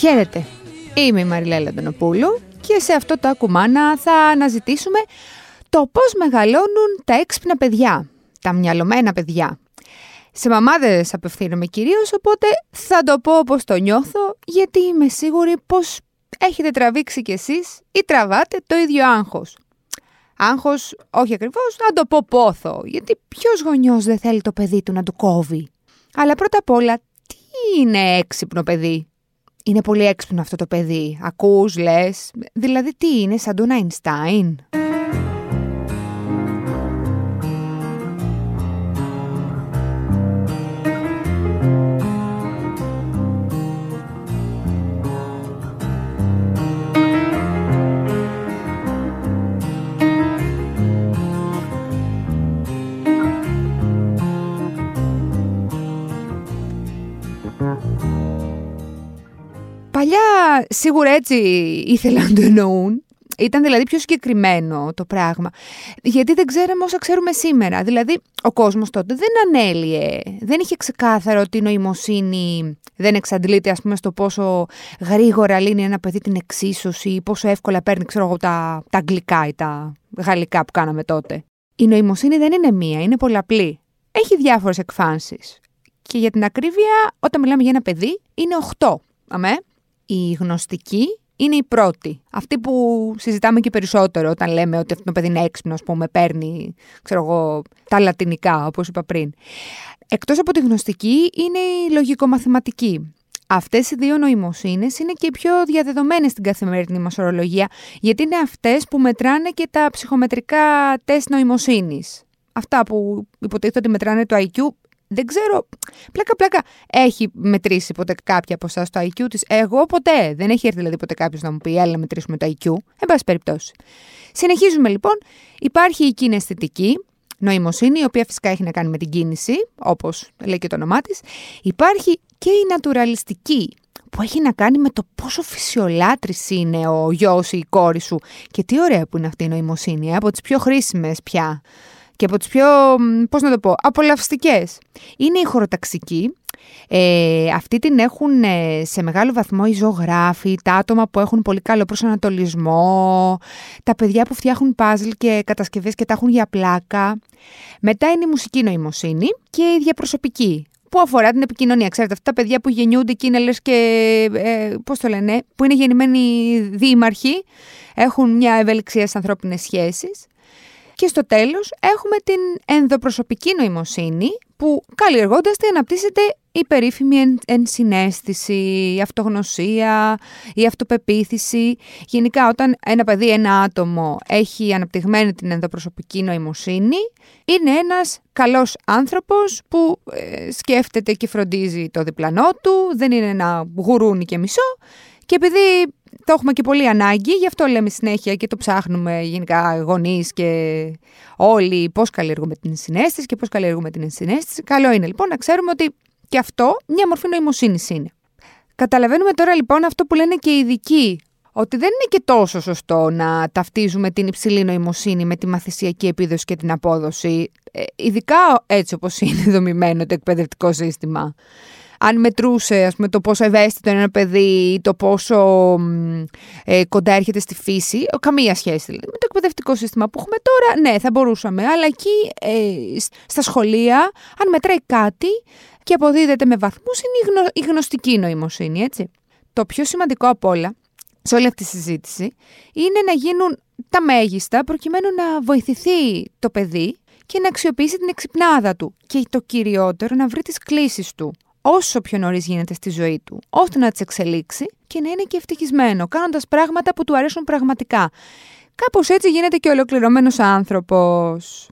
Χαίρετε, είμαι η Μαριλέλα Ντονοπούλου και σε αυτό το ακουμάνα θα αναζητήσουμε το πώς μεγαλώνουν τα έξυπνα παιδιά, τα μυαλωμένα παιδιά. Σε μαμάδες απευθύνομαι κυρίως, οπότε θα το πω όπως το νιώθω, γιατί είμαι σίγουρη πως έχετε τραβήξει κι εσείς ή τραβάτε το ίδιο άγχος. Άγχος, όχι ακριβώς, να το πω πόθο, γιατί ποιος γονιός δεν θέλει το παιδί του να του κόβει. Αλλά πρώτα απ' όλα, τι είναι έξυπνο παιδί; Είναι πολύ έξυπνο αυτό το παιδί. Ακούς, λες. Δηλαδή τι είναι, σαν τον Αϊνστάιν. Σίγουρα έτσι ήθελαν να το εννοούν. Ήταν δηλαδή πιο συγκεκριμένο το πράγμα. Γιατί δεν ξέραμε όσα ξέρουμε σήμερα. Δηλαδή, ο κόσμος τότε δεν ανέλυε. Δεν είχε ξεκάθαρο ότι η νοημοσύνη δεν εξαντλείται, ας πούμε, στο πόσο γρήγορα λύνει ένα παιδί την εξίσωση ή πόσο εύκολα παίρνει, ξέρω εγώ, τα, τα αγγλικά ή τα γαλλικά που κάναμε τότε. Η νοημοσύνη δεν είναι μία, είναι πολλαπλή. Έχει διάφορες εκφάνσεις. Και για την ακρίβεια, όταν μιλάμε για ένα παιδί, είναι 8. Αμέ. Η γνωστική είναι η πρώτη. Αυτή που συζητάμε και περισσότερο όταν λέμε ότι αυτό το παιδί είναι έξυπνο, ας πούμε, παίρνει, ξέρω εγώ, τα λατινικά, όπως είπα πριν. Εκτός από τη γνωστική, είναι η λογικομαθηματική. Αυτές οι δύο νοημοσύνες είναι και οι πιο διαδεδομένες στην καθημερινή μας ορολογία, γιατί είναι αυτές που μετράνε και τα ψυχομετρικά τεστ νοημοσύνης. Αυτά που υποτίθεται ότι μετράνε το IQ δεν ξέρω. Πλάκα, πλάκα. Έχει μετρήσει ποτέ κάποια από εσάς το IQ της; Εγώ ποτέ. Δεν έχει έρθει δηλαδή ποτέ κάποιος να μου πει: Έλα, να μετρήσουμε το IQ. Εν πάση περιπτώσει. Συνεχίζουμε λοιπόν. Υπάρχει η κιναισθητική νοημοσύνη, η οποία φυσικά έχει να κάνει με την κίνηση, όπως λέει και το όνομά της. Υπάρχει και η νατουραλιστική, που έχει να κάνει με το πόσο φυσιολάτρης είναι ο γιος ή η κόρη σου. Και τι ωραία που είναι αυτή η νοημοσύνη, ε, από τις πιο χρήσιμες πια και από τις πιο, πώς να το πω, απολαυστικές. Είναι η χωροταξική. Ε, αυτή την έχουν ε, σε μεγάλο βαθμό οι ζωγράφοι, τα άτομα που έχουν πολύ καλό προσανατολισμό, τα παιδιά που φτιάχνουν παζλ και κατασκευές και τα έχουν για πλάκα. Μετά είναι η μουσική νοημοσύνη και η διαπροσωπική, που αφορά την επικοινωνία. Ξέρετε, αυτά τα παιδιά που γεννιούνται και είναι λες και, ε, πώς το λένε, που είναι γεννημένοι δήμαρχοι, έχουν μια ευελιξία στις ανθρώπινες σχέσεις. Και στο τέλος έχουμε την ενδοπροσωπική νοημοσύνη που καλλιεργώντας τη αναπτύσσεται η περίφημη ενσυναίσθηση, η αυτογνωσία, η αυτοπεποίθηση. Γενικά όταν ένα παιδί, ένα άτομο έχει αναπτυγμένη την ενδοπροσωπική νοημοσύνη, είναι ένας καλός άνθρωπος που ε, σκέφτεται και φροντίζει το διπλανό του, δεν είναι ένα γουρούνι και μισό και επειδή το έχουμε και πολύ ανάγκη, γι' αυτό λέμε συνέχεια και το ψάχνουμε γενικά γονείς και όλοι πώς καλλιεργούμε την συνέστηση και πώς καλλιεργούμε την ενσυναίσθηση. Καλό είναι λοιπόν να ξέρουμε ότι και αυτό μια μορφή νοημοσύνης είναι. Καταλαβαίνουμε τώρα λοιπόν αυτό που λένε και οι ειδικοί, ότι δεν είναι και τόσο σωστό να ταυτίζουμε την υψηλή νοημοσύνη με τη μαθησιακή επίδοση και την απόδοση, ε, ειδικά έτσι όπως είναι δομημένο το εκπαιδευτικό σύστημα αν μετρούσε ας πούμε, το πόσο ευαίσθητο είναι ένα παιδί ή το πόσο ε, κοντά έρχεται στη φύση, καμία σχέση δηλαδή. με το εκπαιδευτικό σύστημα που έχουμε τώρα, ναι, θα μπορούσαμε. Αλλά εκεί ε, στα σχολεία, αν μετράει κάτι και αποδίδεται με βαθμούς, είναι η, γνωστική νοημοσύνη, έτσι. Το πιο σημαντικό απ' όλα σε όλη αυτή τη συζήτηση είναι να γίνουν τα μέγιστα προκειμένου να βοηθηθεί το παιδί και να αξιοποιήσει την εξυπνάδα του. Και το κυριότερο να βρει τις κλήσεις του όσο πιο νωρίς γίνεται στη ζωή του, ώστε να τις εξελίξει και να είναι και ευτυχισμένο, κάνοντας πράγματα που του αρέσουν πραγματικά. Κάπως έτσι γίνεται και ολοκληρωμένος άνθρωπος.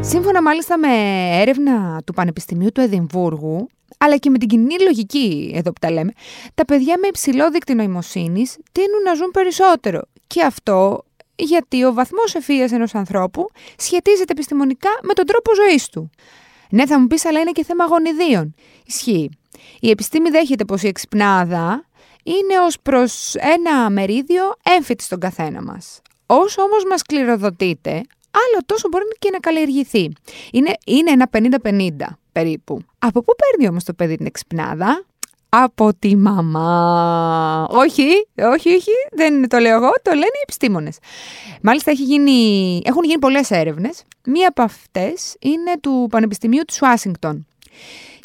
Σύμφωνα μάλιστα με έρευνα του Πανεπιστημίου του Εδιμβούργου, αλλά και με την κοινή λογική εδώ που τα λέμε, τα παιδιά με υψηλό δίκτυο νοημοσύνης τείνουν να ζουν περισσότερο. Και αυτό γιατί ο βαθμός ευφυία ενός ανθρώπου σχετίζεται επιστημονικά με τον τρόπο ζωής του. Ναι, θα μου πεις, αλλά είναι και θέμα γονιδίων. Ισχύει. Η επιστήμη δέχεται πως η εξυπνάδα είναι ως προς ένα μερίδιο έμφυτη στον καθένα μας. Όσο όμως μας κληροδοτείται, άλλο τόσο μπορεί και να καλλιεργηθεί. Είναι, είναι ένα 50-50 περίπου. Από πού παίρνει όμως το παιδί την εξυπνάδα; Από τη μαμά. Όχι, όχι, όχι, δεν το λέω εγώ, το λένε οι επιστήμονες. Μάλιστα έχει γίνει, έχουν γίνει πολλές έρευνες. Μία από αυτές είναι του Πανεπιστημίου του Ουάσιγκτον.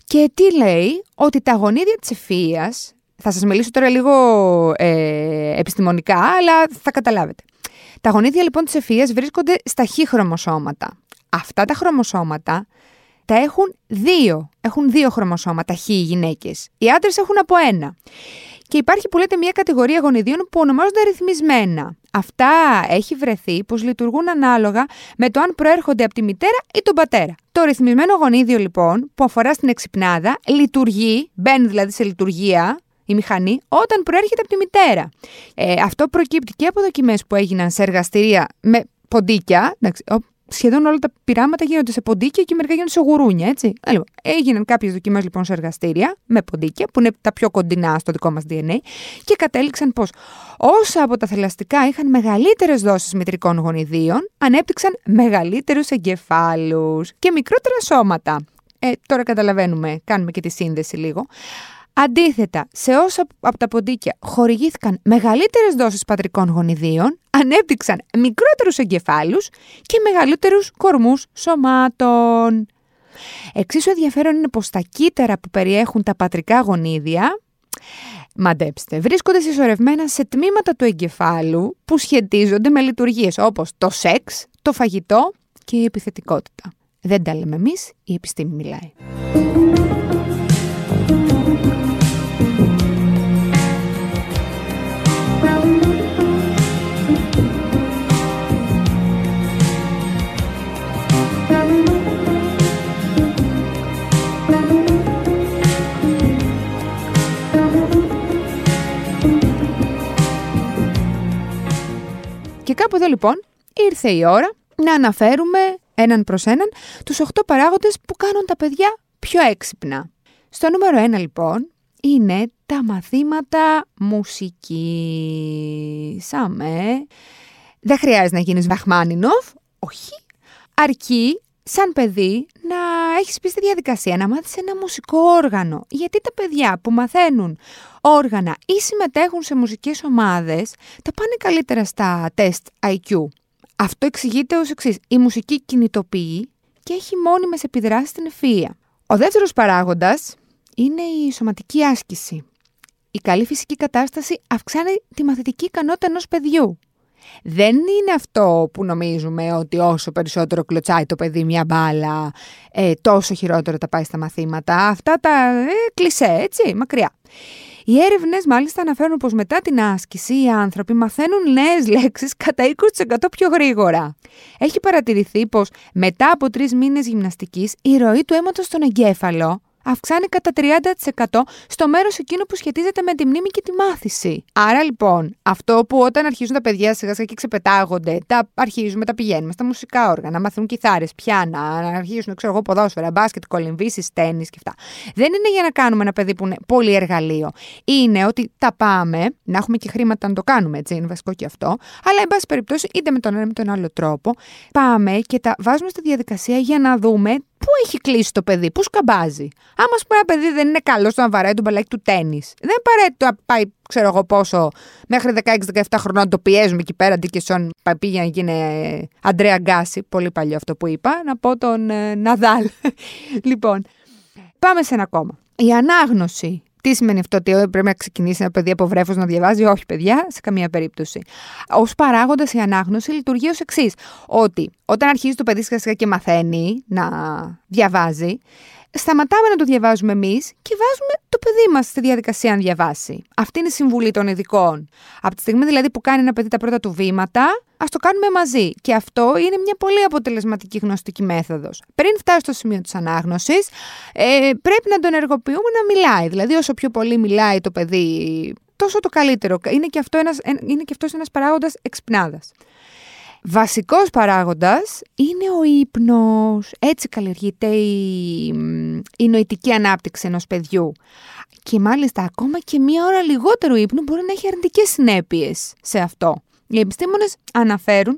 Και τι λέει, ότι τα γονίδια της ευφύειας, θα σας μιλήσω τώρα λίγο ε, επιστημονικά, αλλά θα καταλάβετε. Τα γονίδια λοιπόν της ευφυΐας βρίσκονται στα χ χρωμοσώματα. Αυτά τα χρωμοσώματα τα έχουν δύο. Έχουν δύο χρωμοσώματα χ οι γυναίκες. Οι άντρες έχουν από ένα. Και υπάρχει που λέτε μια κατηγορία γονιδίων που ονομάζονται αριθμισμένα. Αυτά έχει βρεθεί πως λειτουργούν ανάλογα με το αν προέρχονται από τη μητέρα ή τον πατέρα. Το ρυθμισμένο γονίδιο λοιπόν που αφορά στην εξυπνάδα λειτουργεί, μπαίνει δηλαδή σε λειτουργία η μηχανή όταν προέρχεται από τη μητέρα. Ε, αυτό προκύπτει και από δοκιμές που έγιναν σε εργαστήρια με ποντίκια. Εντάξει, σχεδόν όλα τα πειράματα γίνονται σε ποντίκια και μερικά γίνονται σε γουρούνια, έτσι. Ε, λοιπόν, έγιναν κάποιες δοκιμές λοιπόν σε εργαστήρια με ποντίκια, που είναι τα πιο κοντινά στο δικό μας DNA, και κατέληξαν πως όσα από τα θελαστικά είχαν μεγαλύτερες δόσεις μητρικών γονιδίων, ανέπτυξαν μεγαλύτερους εγκεφάλους και μικρότερα σώματα. Ε, τώρα καταλαβαίνουμε, κάνουμε και τη σύνδεση λίγο. Αντίθετα, σε όσα από τα ποντίκια χορηγήθηκαν μεγαλύτερες δόσεις πατρικών γονιδίων, ανέπτυξαν μικρότερους εγκεφάλους και μεγαλύτερους κορμούς σωμάτων. Εξίσου ενδιαφέρον είναι πως τα κύτταρα που περιέχουν τα πατρικά γονίδια, μαντέψτε, βρίσκονται συσσωρευμένα σε τμήματα του εγκεφάλου που σχετίζονται με λειτουργίες όπως το σεξ, το φαγητό και η επιθετικότητα. Δεν τα λέμε εμείς, η επιστήμη μιλάει. Και κάπου εδώ λοιπόν ήρθε η ώρα να αναφέρουμε έναν προς έναν τους 8 παράγοντες που κάνουν τα παιδιά πιο έξυπνα. Στο νούμερο 1 λοιπόν είναι τα μαθήματα μουσικής. Αμέ. Δεν χρειάζεται να γίνεις Βαχμάνινοφ, όχι. Αρκεί σαν παιδί να έχεις πει στη διαδικασία να μάθεις ένα μουσικό όργανο. Γιατί τα παιδιά που μαθαίνουν όργανα ή συμμετέχουν σε μουσικές ομάδες τα πάνε καλύτερα στα τεστ IQ. Αυτό εξηγείται ως εξής. Η μουσική κινητοποιεί και έχει μόνιμες επιδράσεις στην ευφυΐα. Ο δεύτερος παράγοντας είναι η σωματική άσκηση. Η καλή φυσική κατάσταση αυξάνει τη μαθητική ικανότητα ενός παιδιού. Δεν είναι αυτό που νομίζουμε ότι όσο περισσότερο κλωτσάει το παιδί μια μπάλα, ε, τόσο χειρότερο τα πάει στα μαθήματα. Αυτά τα ε, κλισέ, έτσι, μακριά. Οι έρευνες μάλιστα αναφέρουν πως μετά την άσκηση οι άνθρωποι μαθαίνουν νέες λέξεις κατά 20% πιο γρήγορα. Έχει παρατηρηθεί πως μετά από τρεις μήνες γυμναστικής η ροή του αίματος στον εγκέφαλο αυξάνει κατά 30% στο μέρος εκείνο που σχετίζεται με τη μνήμη και τη μάθηση. Άρα λοιπόν, αυτό που όταν αρχίζουν τα παιδιά σιγά σιγά και ξεπετάγονται, τα αρχίζουμε, τα πηγαίνουμε στα μουσικά όργανα, μαθαίνουν κιθάρες, πιάνα, να αρχίζουν, ξέρω εγώ, ποδόσφαιρα, μπάσκετ, κολυμβήσεις, τέννη και αυτά. Δεν είναι για να κάνουμε ένα παιδί που είναι πολύ εργαλείο. Είναι ότι τα πάμε, να έχουμε και χρήματα να το κάνουμε, έτσι, είναι βασικό και αυτό, αλλά εν πάση περιπτώσει, είτε με τον ένα ή με τον άλλο τρόπο, πάμε και τα βάζουμε στη διαδικασία για να δούμε Πού έχει κλείσει το παιδί, πού σκαμπάζει; Άμα σου ένα παιδί δεν είναι καλό στο να βαράει τον μπαλάκι του τέννη. Δεν απαραίτητο να πάει, ξέρω εγώ πόσο, μέχρι 16-17 χρονών το πιέζουμε εκεί πέρα. και σον πήγε να γίνει ε, Αντρέα Γκάση. Πολύ παλιό αυτό που είπα. Να πω τον ε, Ναδάλ. λοιπόν, πάμε σε ένα ακόμα. Η ανάγνωση τι σημαίνει αυτό, ότι πρέπει να ξεκινήσει ένα παιδί από βρέφος να διαβάζει, Όχι, παιδιά, σε καμία περίπτωση. Ω παράγοντας, η ανάγνωση λειτουργεί ως εξής: Ότι όταν αρχίζει το παιδί σιγά και μαθαίνει να διαβάζει, σταματάμε να το διαβάζουμε εμείς και βάζουμε το παιδί μας στη διαδικασία να διαβάσει. Αυτή είναι η συμβουλή των ειδικών. Από τη στιγμή δηλαδή που κάνει ένα παιδί τα πρώτα του βήματα, ας το κάνουμε μαζί. Και αυτό είναι μια πολύ αποτελεσματική γνωστική μέθοδος. Πριν φτάσει στο σημείο της ανάγνωσης, ε, πρέπει να τον ενεργοποιούμε να μιλάει. Δηλαδή, όσο πιο πολύ μιλάει το παιδί, τόσο το καλύτερο. Είναι και αυτό ένας, είναι και αυτός ένας παράγοντας εξυπνάδας. Βασικός παράγοντας είναι ο ύπνος. Έτσι καλλιεργείται η, η νοητική ανάπτυξη ενός παιδιού. Και μάλιστα ακόμα και μία ώρα λιγότερο ύπνο μπορεί να έχει αρνητικές συνέπειες σε αυτό. Οι επιστήμονες αναφέρουν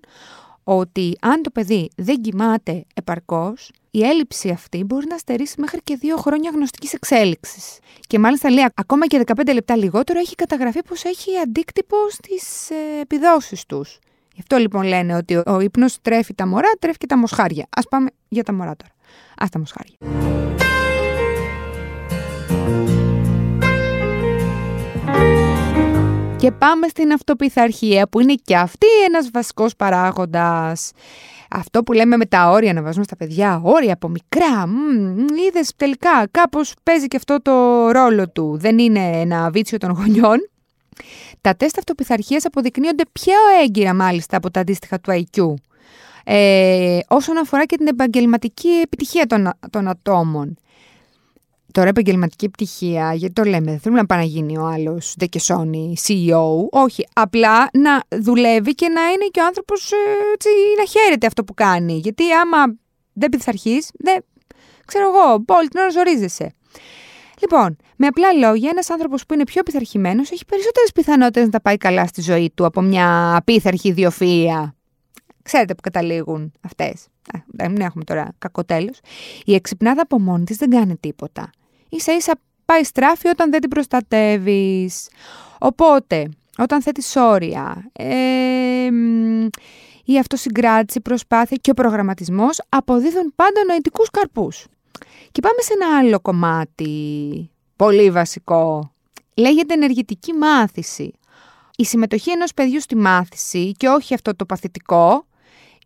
ότι αν το παιδί δεν κοιμάται επαρκώς, η έλλειψη αυτή μπορεί να στερήσει μέχρι και δύο χρόνια γνωστικής εξέλιξης. Και μάλιστα λέει ακόμα και 15 λεπτά λιγότερο έχει καταγραφεί πως έχει αντίκτυπο στις ε, επιδόσεις τους. Γι' αυτό λοιπόν λένε ότι ο ύπνος τρέφει τα μωρά, τρέφει και τα μοσχάρια. Α πάμε για τα μωρά τώρα. Α τα μοσχάρια. Και πάμε στην αυτοπιθαρχία που είναι και αυτή ένας βασικός παράγοντας. Αυτό που λέμε με τα όρια να βάζουμε στα παιδιά, όρια από μικρά, είδες τελικά κάπως παίζει και αυτό το ρόλο του. Δεν είναι ένα βίτσιο των γονιών. Τα τεστ αυτοπιθαρχίας αποδεικνύονται πιο έγκυρα μάλιστα από τα αντίστοιχα του IQ. Ε, όσον αφορά και την επαγγελματική επιτυχία των, των ατόμων. Τώρα επαγγελματική πτυχία, γιατί το λέμε, δεν θέλουμε να πάει να γίνει ο άλλο Ντεκεσόνη, CEO. Όχι, απλά να δουλεύει και να είναι και ο άνθρωπος ε, να χαίρεται αυτό που κάνει. Γιατί άμα δεν πειθαρχεί, δεν. ξέρω εγώ, όλη την ώρα ζορίζεσαι. Λοιπόν, με απλά λόγια, ένας άνθρωπος που είναι πιο πειθαρχημένος έχει περισσότερες πιθανότητες να τα πάει καλά στη ζωή του από μια απίθαρχη ιδιοφυα. Ξέρετε που καταλήγουν αυτές. Δεν έχουμε τώρα κακό τέλος. Η εξυπνάδα από μόνη της δεν κάνει τίποτα ίσα ίσα πάει στράφη όταν δεν την προστατεύεις. Οπότε, όταν θέτεις όρια, ε, η αυτοσυγκράτηση, η προσπάθεια και ο προγραμματισμός αποδίδουν πάντα νοητικούς καρπούς. Και πάμε σε ένα άλλο κομμάτι, πολύ βασικό. Λέγεται ενεργητική μάθηση. Η συμμετοχή ενός παιδιού στη μάθηση και όχι αυτό το παθητικό,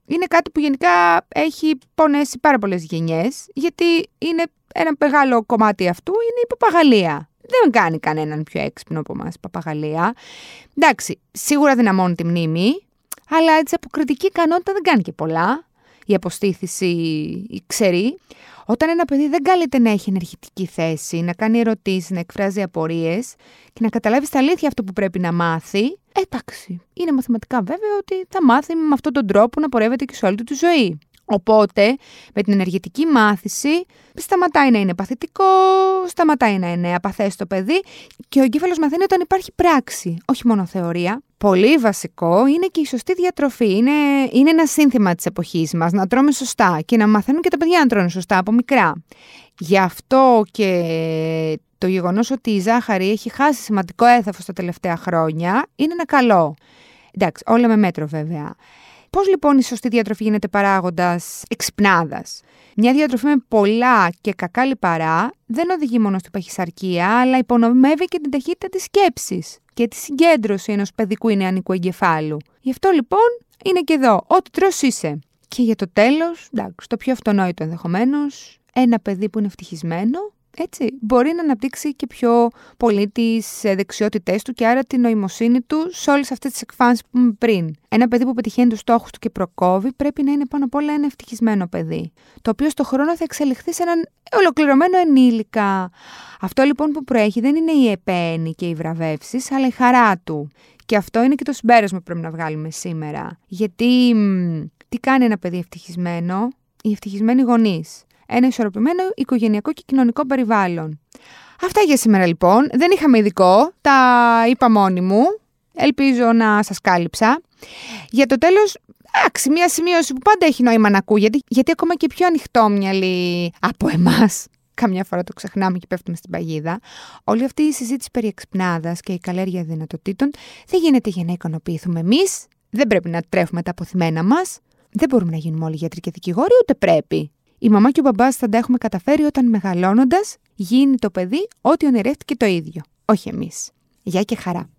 είναι κάτι που γενικά έχει πονέσει πάρα πολλές γενιές, γιατί είναι ένα μεγάλο κομμάτι αυτού είναι η παπαγαλία. Δεν κάνει κανέναν πιο έξυπνο από εμάς η παπαγαλία. Εντάξει, σίγουρα δυναμώνει τη μνήμη, αλλά έτσι αποκριτική ικανότητα δεν κάνει και πολλά. Η αποστήθηση η ξερή. Όταν ένα παιδί δεν καλείται να έχει ενεργητική θέση, να κάνει ερωτήσεις, να εκφράζει απορίες και να καταλάβει στα αλήθεια αυτό που πρέπει να μάθει, εντάξει, είναι μαθηματικά βέβαιο ότι θα μάθει με αυτόν τον τρόπο να πορεύεται και σε όλη του τη ζωή. Οπότε, με την ενεργητική μάθηση, σταματάει να είναι παθητικό, σταματάει να είναι απαθές το παιδί και ο εγκέφαλος μαθαίνει όταν υπάρχει πράξη, όχι μόνο θεωρία. Πολύ βασικό είναι και η σωστή διατροφή. Είναι, είναι ένα σύνθημα της εποχής μας, να τρώμε σωστά και να μαθαίνουν και τα παιδιά να τρώνε σωστά από μικρά. Γι' αυτό και το γεγονός ότι η ζάχαρη έχει χάσει σημαντικό έθαφος τα τελευταία χρόνια είναι ένα καλό. Εντάξει, όλα με μέτρο βέβαια. Πώς λοιπόν η σωστή διατροφή γίνεται παράγοντας εξυπνάδας; Μια διατροφή με πολλά και κακά λιπαρά δεν οδηγεί μόνο στην παχυσαρκία, αλλά υπονομεύει και την ταχύτητα της σκέψης και τη συγκέντρωση ενός παιδικού ή νεανικού εγκεφάλου. Γι' αυτό λοιπόν είναι και εδώ. Ό,τι τρως είσαι. Και για το τέλος, εντάξει, το πιο αυτονόητο ενδεχομένως, ένα παιδί που είναι ευτυχισμένο έτσι, μπορεί να αναπτύξει και πιο πολύ τις ε, δεξιότητές του και άρα την νοημοσύνη του σε όλες αυτές τις εκφάνσεις που είπαμε πριν. Ένα παιδί που πετυχαίνει τους στόχους του και προκόβει πρέπει να είναι πάνω απ' όλα ένα ευτυχισμένο παιδί, το οποίο στο χρόνο θα εξελιχθεί σε έναν ολοκληρωμένο ενήλικα. Αυτό λοιπόν που προέχει δεν είναι η επένη και οι βραβεύσεις, αλλά η χαρά του. Και αυτό είναι και το συμπέρασμα που πρέπει να βγάλουμε σήμερα. Γιατί τι κάνει ένα παιδί ευτυχισμένο, οι ευτυχισμένοι γονείς ένα ισορροπημένο οικογενειακό και κοινωνικό περιβάλλον. Αυτά για σήμερα λοιπόν. Δεν είχαμε ειδικό, τα είπα μόνη μου. Ελπίζω να σας κάλυψα. Για το τέλος, εντάξει, μια σημείωση που πάντα έχει νόημα να ακούγεται, γιατί ακόμα και πιο ανοιχτόμυαλοι από εμάς, καμιά φορά το ξεχνάμε και πέφτουμε στην παγίδα, όλη αυτή η συζήτηση περί εξυπνάδας και η καλέργεια δυνατοτήτων δεν γίνεται για να ικανοποιηθούμε εμείς, δεν πρέπει να τρέφουμε τα αποθυμένα μας, δεν μπορούμε να γίνουμε όλοι γιατροί και δικηγόροι, ούτε πρέπει. Η μαμά και ο μπαμπάς θα τα έχουμε καταφέρει όταν μεγαλώνοντας γίνει το παιδί ό,τι ονειρεύτηκε το ίδιο. Όχι εμείς. Γεια και χαρά.